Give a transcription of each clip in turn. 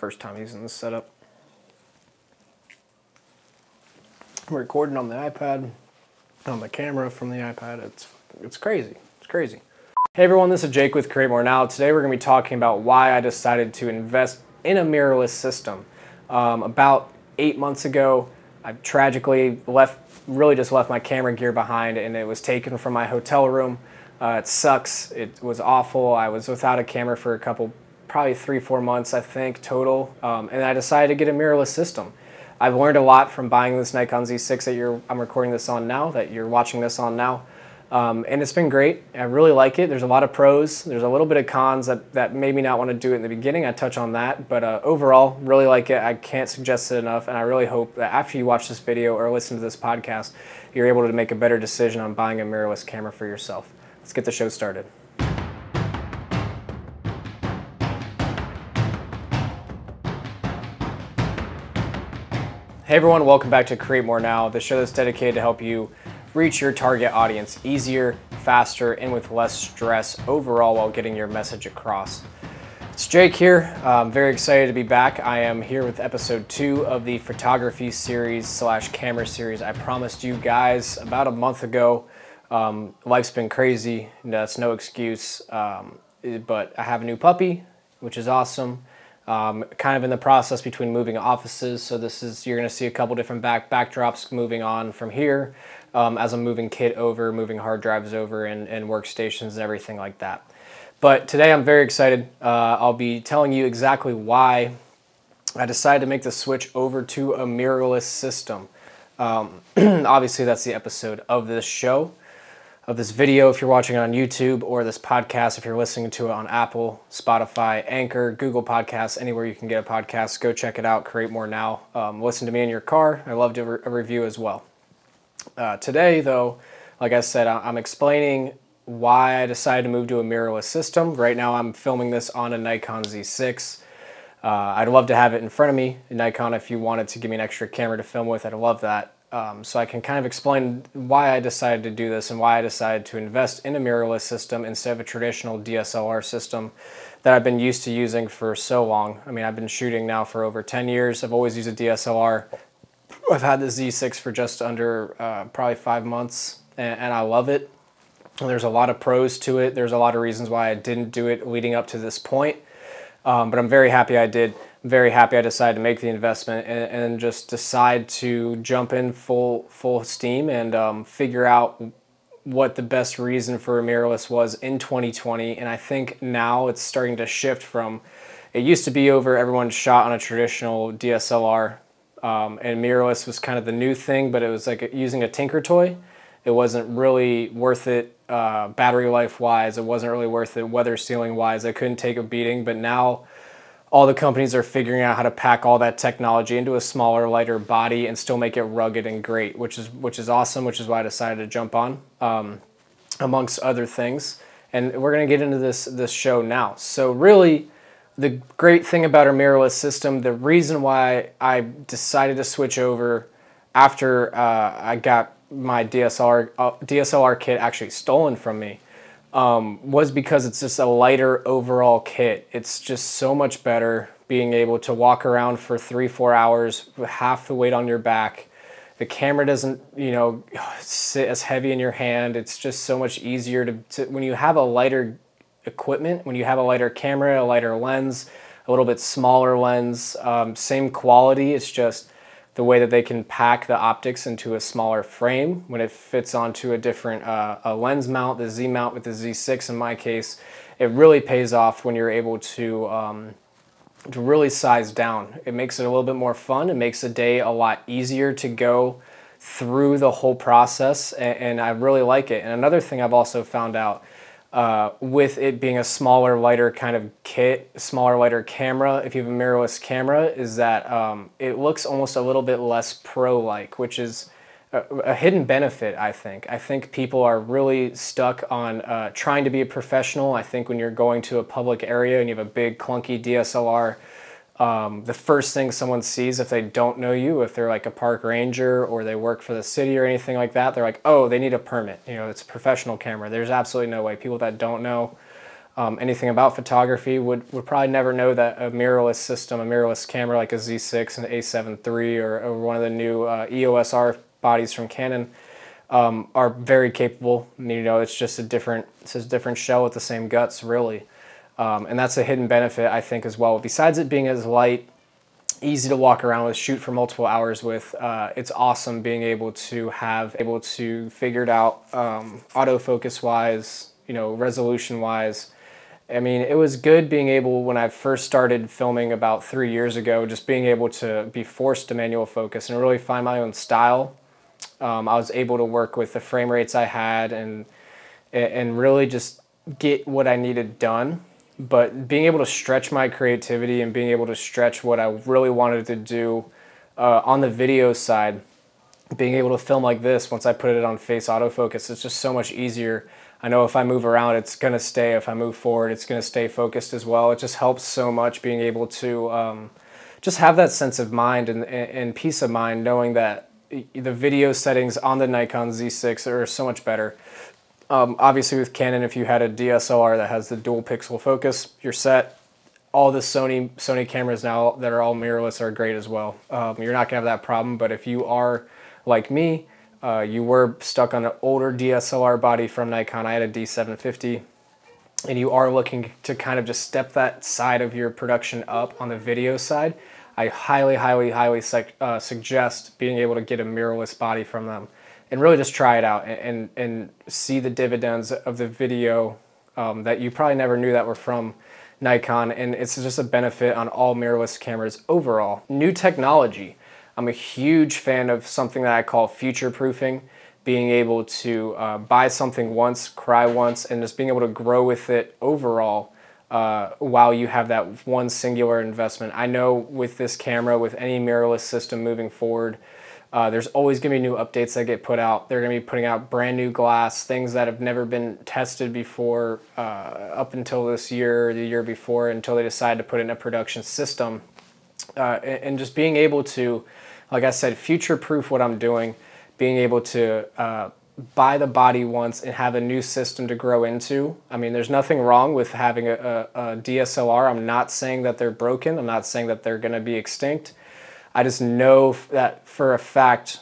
first time using this setup. I'm recording on the iPad, on the camera from the iPad. It's it's crazy. It's crazy. Hey everyone, this is Jake with Create More Now. Today we're going to be talking about why I decided to invest in a mirrorless system. Um, about eight months ago, I tragically left, really just left my camera gear behind, and it was taken from my hotel room. Uh, it sucks. It was awful. I was without a camera for a couple probably three, four months, I think, total. Um, and I decided to get a mirrorless system. I've learned a lot from buying this Nikon Z6 that you're, I'm recording this on now, that you're watching this on now. Um, and it's been great. I really like it. There's a lot of pros. There's a little bit of cons that, that made me not want to do it in the beginning. I touch on that. But uh, overall, really like it. I can't suggest it enough. And I really hope that after you watch this video or listen to this podcast, you're able to make a better decision on buying a mirrorless camera for yourself. Let's get the show started. Hey everyone, welcome back to Create More Now, the show that's dedicated to help you reach your target audience easier, faster, and with less stress overall while getting your message across. It's Jake here. I'm very excited to be back. I am here with episode two of the photography series slash camera series I promised you guys about a month ago. Um, life's been crazy. That's no excuse. Um, but I have a new puppy, which is awesome. Um, kind of in the process between moving offices. So this is you're going to see a couple different back backdrops moving on from here um, as I'm moving kit over, moving hard drives over, and, and workstations and everything like that. But today I'm very excited. Uh, I'll be telling you exactly why I decided to make the switch over to a mirrorless system. Um, obviously, that's the episode of this show of this video if you're watching it on YouTube or this podcast if you're listening to it on Apple, Spotify, Anchor, Google Podcasts, anywhere you can get a podcast. Go check it out. Create more now. Um, listen to me in your car. I love to re- a review as well. Uh, today, though, like I said, I'm explaining why I decided to move to a mirrorless system. Right now, I'm filming this on a Nikon Z6. Uh, I'd love to have it in front of me. Nikon, if you wanted to give me an extra camera to film with, I'd love that. Um, so I can kind of explain why I decided to do this and why I decided to invest in a mirrorless system instead of a traditional DSLR system that I've been used to using for so long. I mean, I've been shooting now for over 10 years. I've always used a DSLR. I've had the Z6 for just under uh, probably five months, and, and I love it. There's a lot of pros to it. There's a lot of reasons why I didn't do it leading up to this point, um, but I'm very happy I did very happy I decided to make the investment and, and just decide to jump in full full steam and um, figure out what the best reason for a mirrorless was in 2020. And I think now it's starting to shift from it used to be over everyone shot on a traditional DSLR, um, and mirrorless was kind of the new thing, but it was like using a Tinker toy. It wasn't really worth it uh, battery life wise. It wasn't really worth it weather sealing wise. I couldn't take a beating, but now all the companies are figuring out how to pack all that technology into a smaller, lighter body and still make it rugged and great, which is which is awesome. Which is why I decided to jump on, um, amongst other things. And we're gonna get into this this show now. So really, the great thing about our mirrorless system, the reason why I decided to switch over after uh, I got my DSLR uh, DSLR kit actually stolen from me um, was because it's just a lighter overall kit. It's just so much better being able to walk around for three, four hours with half the weight on your back. The camera doesn't, you know, sit as heavy in your hand. It's just so much easier to, to when you have a lighter equipment, when you have a lighter camera, a lighter lens, a little bit smaller lens, um, same quality. It's just the way that they can pack the optics into a smaller frame when it fits onto a different uh, a lens mount, the Z mount with the Z6 in my case, it really pays off when you're able to um, to really size down. It makes it a little bit more fun. It makes the day a lot easier to go through the whole process, and, and I really like it. And another thing I've also found out uh, with it being a smaller, lighter kind of kit, smaller, lighter camera, if you have a mirrorless camera, is that um, it looks almost a little bit less pro-like, which is a, a, hidden benefit, I think. I think people are really stuck on uh, trying to be a professional. I think when you're going to a public area and you have a big clunky DSLR, um, the first thing someone sees if they don't know you, if they're like a park ranger or they work for the city or anything like that, they're like, oh, they need a permit. You know, it's a professional camera. There's absolutely no way. People that don't know um, anything about photography would, would probably never know that a mirrorless system, a mirrorless camera like a Z6 and A7 III or, or one of the new uh, EOS R bodies from Canon um, are very capable. You know, it's just a different, it's a different shell with the same guts, really. Um, and that's a hidden benefit, I think, as well. Besides it being as light, easy to walk around with, shoot for multiple hours with, uh, it's awesome being able to have, able to figure it out um, autofocus wise, you know, resolution wise. I mean, it was good being able, when I first started filming about three years ago, just being able to be forced to manual focus and really find my own style um, I was able to work with the frame rates I had and and really just get what I needed done. But being able to stretch my creativity and being able to stretch what I really wanted to do uh, on the video side, being able to film like this once I put it on face autofocus, it's just so much easier. I know if I move around, it's to stay. If I move forward, it's to stay focused as well. It just helps so much being able to um, just have that sense of mind and, and peace of mind knowing that the video settings on the Nikon Z6 are so much better. Um, obviously with Canon, if you had a DSLR that has the dual pixel focus, you're set. All the Sony Sony cameras now that are all mirrorless are great as well. Um, you're not gonna have that problem, but if you are like me, uh, you were stuck on an older DSLR body from Nikon, I had a D750, and you are looking to kind of just step that side of your production up on the video side, I highly, highly, highly uh, suggest being able to get a mirrorless body from them and really just try it out and, and, and see the dividends of the video um, that you probably never knew that were from Nikon. And it's just a benefit on all mirrorless cameras overall. New technology. I'm a huge fan of something that I call future proofing being able to uh, buy something once, cry once, and just being able to grow with it overall uh, while you have that one singular investment. I know with this camera, with any mirrorless system moving forward, uh, there's always going to be new updates that get put out. They're going to be putting out brand new glass, things that have never been tested before uh, up until this year the year before until they decide to put in a production system. Uh, and, and, just being able to, like I said, future proof what I'm doing, being able to uh, buy the body once and have a new system to grow into. I mean, there's nothing wrong with having a, a, a DSLR. I'm not saying that they're broken. I'm not saying that they're going to be extinct. I just know that for a fact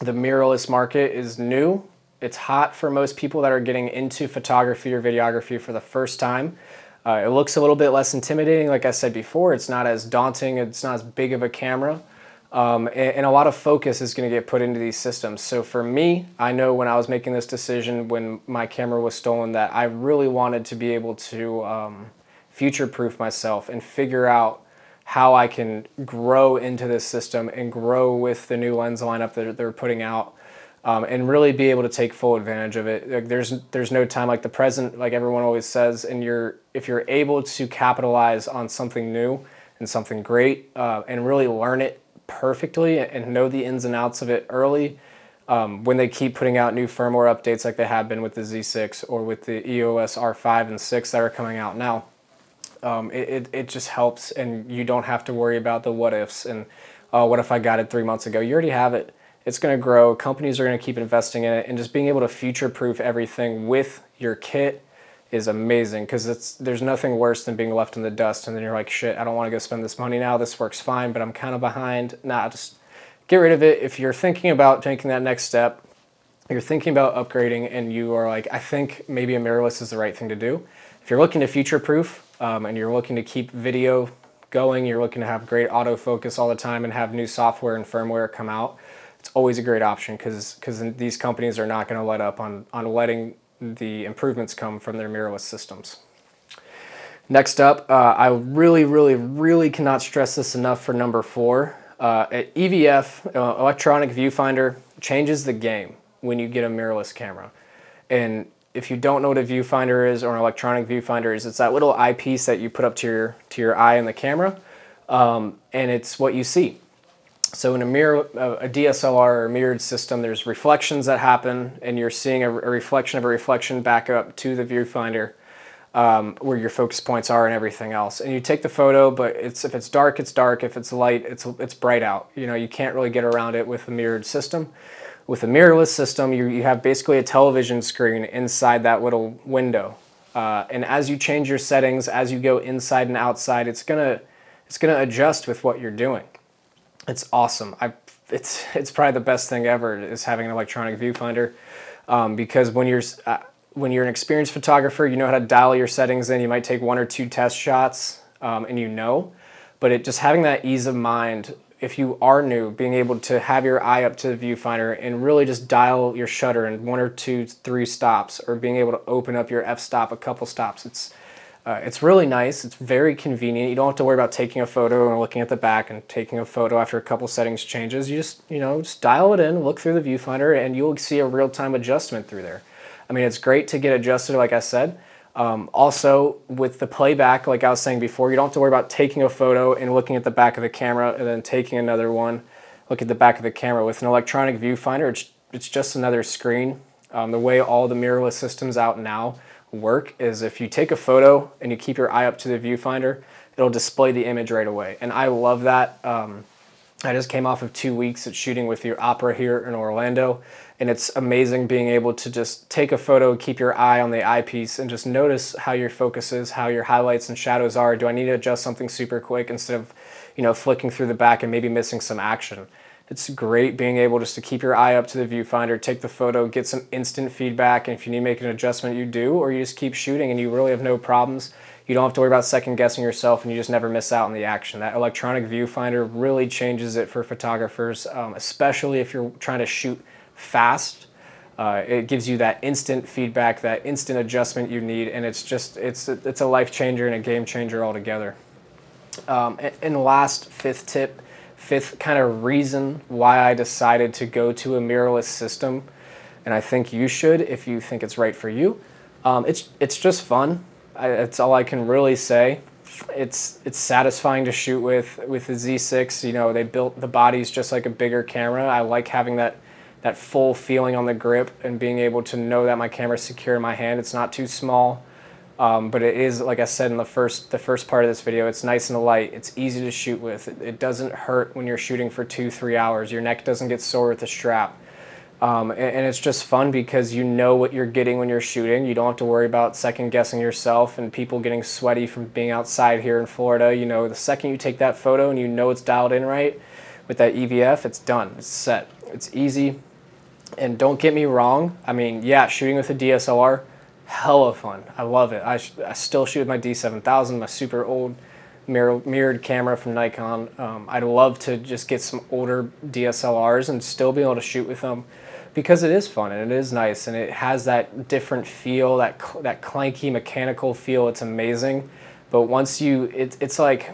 the mirrorless market is new. It's hot for most people that are getting into photography or videography for the first time. Uh, it looks a little bit less intimidating. Like I said before, it's not as daunting. It's not as big of a camera. Um, and, and, a lot of focus is going to get put into these systems. So for me, I know when I was making this decision when my camera was stolen that I really wanted to be able to um, future proof myself and figure out how I can grow into this system and grow with the new lens lineup that they're putting out. Um, and really be able to take full advantage of it. Like there's there's no time like the present, like everyone always says. And you're if you're able to capitalize on something new and something great, uh, and really learn it perfectly and know the ins and outs of it early um, when they keep putting out new firmware updates like they have been with the Z6 or with the EOS R5 and 6 that are coming out now. Um, it, it, it, just helps and you don't have to worry about the what ifs and uh, what if I got it three months ago. You already have it. It's going to grow. Companies are going to keep investing in it and just being able to future proof everything with your kit is amazing because there's nothing worse than being left in the dust and then you're like shit I don't want to go spend this money now this works fine but I'm kind of behind nah just get rid of it if you're thinking about taking that next step you're thinking about upgrading and you are like I think maybe a mirrorless is the right thing to do if you're looking to future proof um, and you're looking to keep video going you're looking to have great autofocus all the time and have new software and firmware come out it's always a great option because these companies are not going to let up on on letting the improvements come from their mirrorless systems. Next up, uh, I really, really, really cannot stress this enough for number four. Uh, EVF, uh, electronic viewfinder, changes the game when you get a mirrorless camera. And if you don't know what a viewfinder is or an electronic viewfinder is, it's that little eyepiece that you put up to your, to your eye in the camera, um, and it's what you see. So in a mirror, a DSLR or a mirrored system, there's reflections that happen, and you're seeing a, a reflection of a reflection back up to the viewfinder, um, where your focus points are and everything else. And you take the photo, but it's if it's dark, it's dark. If it's light, it's it's bright out. You know, you can't really get around it with a mirrored system. With a mirrorless system, you, you have basically a television screen inside that little window. Uh, and as you change your settings, as you go inside and outside, it's gonna it's gonna adjust with what you're doing. It's awesome. I it's it's probably the best thing ever is having an electronic viewfinder um, because when you're uh, when you're an experienced photographer, you know how to dial your settings in. You might take one or two test shots, um, and you know, but it just having that ease of mind if you are new, being able to have your eye up to the viewfinder and really just dial your shutter in one or two, three stops, or being able to open up your f-stop a couple stops. It's uh, it's really nice. It's very convenient. You don't have to worry about taking a photo and looking at the back and taking a photo after a couple settings changes. You just you know just dial it in, look through the viewfinder, and you'll see a real time adjustment through there. I mean, it's great to get adjusted, like I said. Um, also, with the playback, like I was saying before, you don't have to worry about taking a photo and looking at the back of the camera and then taking another one, look at the back of the camera. With an electronic viewfinder, it's, it's just another screen. Um, the way all the mirrorless systems out now work is if you take a photo and you keep your eye up to the viewfinder, it'll display the image right away. And I love that. Um, I just came off of two weeks at shooting with your opera here in Orlando, and it's amazing being able to just take a photo, keep your eye on the eyepiece, and just notice how your focus is, how your highlights and shadows are. Do I need to adjust something super quick instead of, you know, flicking through the back and maybe missing some action? It's great being able just to keep your eye up to the viewfinder, take the photo, get some instant feedback, and if you need to make an adjustment, you do, or you just keep shooting and you really have no problems you don't have to worry about second guessing yourself and you just never miss out on the action. That electronic viewfinder really changes it for photographers, um, especially if you're trying to shoot fast. Uh, it gives you that instant feedback, that instant adjustment you need, and it's just it's it's a life changer and a game changer altogether. Um, and, last fifth tip, fifth kind of reason why I decided to go to a mirrorless system, and I think you should if you think it's right for you. Um, it's it's just fun. I, that's all I can really say. It's it's satisfying to shoot with with the Z6. You know, they built the bodies just like a bigger camera. I like having that that full feeling on the grip and being able to know that my camera's secure in my hand. It's not too small, um, but it is like I said in the first the first part of this video. It's nice and light. It's easy to shoot with. It, it doesn't hurt when you're shooting for two three hours. Your neck doesn't get sore with the strap. Um, and, and, it's just fun because you know what you're getting when you're shooting. You don't have to worry about second guessing yourself and people getting sweaty from being outside here in Florida. You know, the second you take that photo and you know it's dialed in right with that EVF, it's done. It's set. It's easy. And don't get me wrong. I mean, yeah, shooting with a DSLR, hella fun. I love it. I, I still shoot with my D7000, my super old mirror, mirrored camera from Nikon. Um, I'd love to just get some older DSLRs and still be able to shoot with them because it is fun and it is nice and it has that different feel, that that clanky mechanical feel. It's amazing, but once you, it, it's like,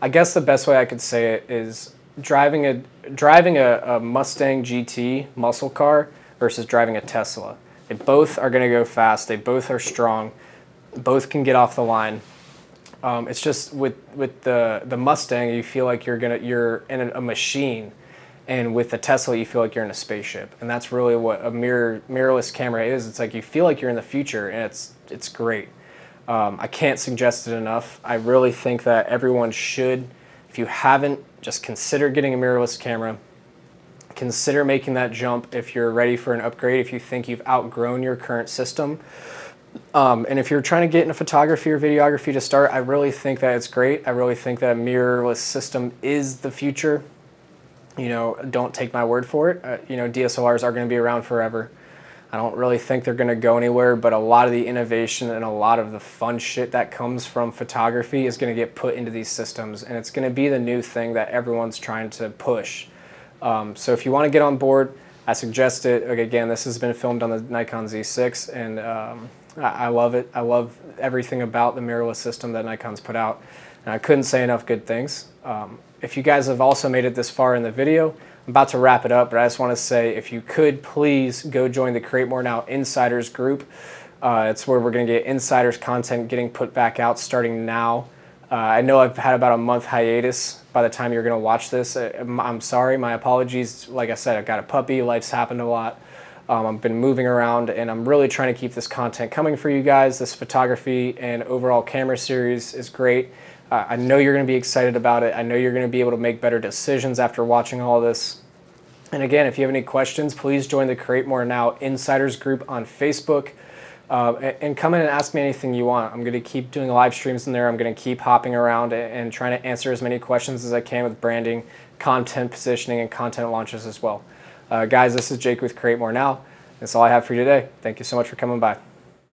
I guess the best way I could say it is driving a driving a, a Mustang GT muscle car versus driving a Tesla. They both are going to go fast. They both are strong. Both can get off the line. Um, it's just with with the the Mustang, you feel like you're gonna you're in a, a machine and with the Tesla, you feel like you're in a spaceship, and that's really what a mirror mirrorless camera is. It's like you feel like you're in the future, and it's it's great. Um, I can't suggest it enough. I really think that everyone should, if you haven't, just consider getting a mirrorless camera. Consider making that jump if you're ready for an upgrade. If you think you've outgrown your current system. Um, and if you're trying to get into photography or videography to start, I really think that it's great. I really think that a mirrorless system is the future you know, don't take my word for it. Uh, you know, DSLRs are going to be around forever. I don't really think they're going to go anywhere, but a lot of the innovation and a lot of the fun shit that comes from photography is going to get put into these systems, and it's going to be the new thing that everyone's trying to push. Um, so if you want to get on board, I suggest it. again, this has been filmed on the Nikon Z6, and um, I, I love it. I love everything about the mirrorless system that Nikon's put out, and I couldn't say enough good things. Um, if you guys have also made it this far in the video, I'm about to wrap it up, but I just want to say if you could please go join the Create More Now Insiders group. Uh, it's where we're going to get insiders content getting put back out starting now. Uh, I know I've had about a month hiatus by the time you're going to watch this. Uh, I'm sorry, my apologies. Like I said, I've got a puppy, life's happened a lot. Um, I've been moving around and I'm really trying to keep this content coming for you guys. This photography and overall camera series is great. Uh, I know you're going to be excited about it. I know you're going to be able to make better decisions after watching all this. And again, if you have any questions, please join the Create More Now Insiders group on Facebook. Uh, and come in and ask me anything you want. I'm going to keep doing live streams in there. I'm going to keep hopping around and trying to answer as many questions as I can with branding, content positioning, and content launches as well. Uh, guys, this is Jake with Create More Now. That's all I have for you today. Thank you so much for coming by.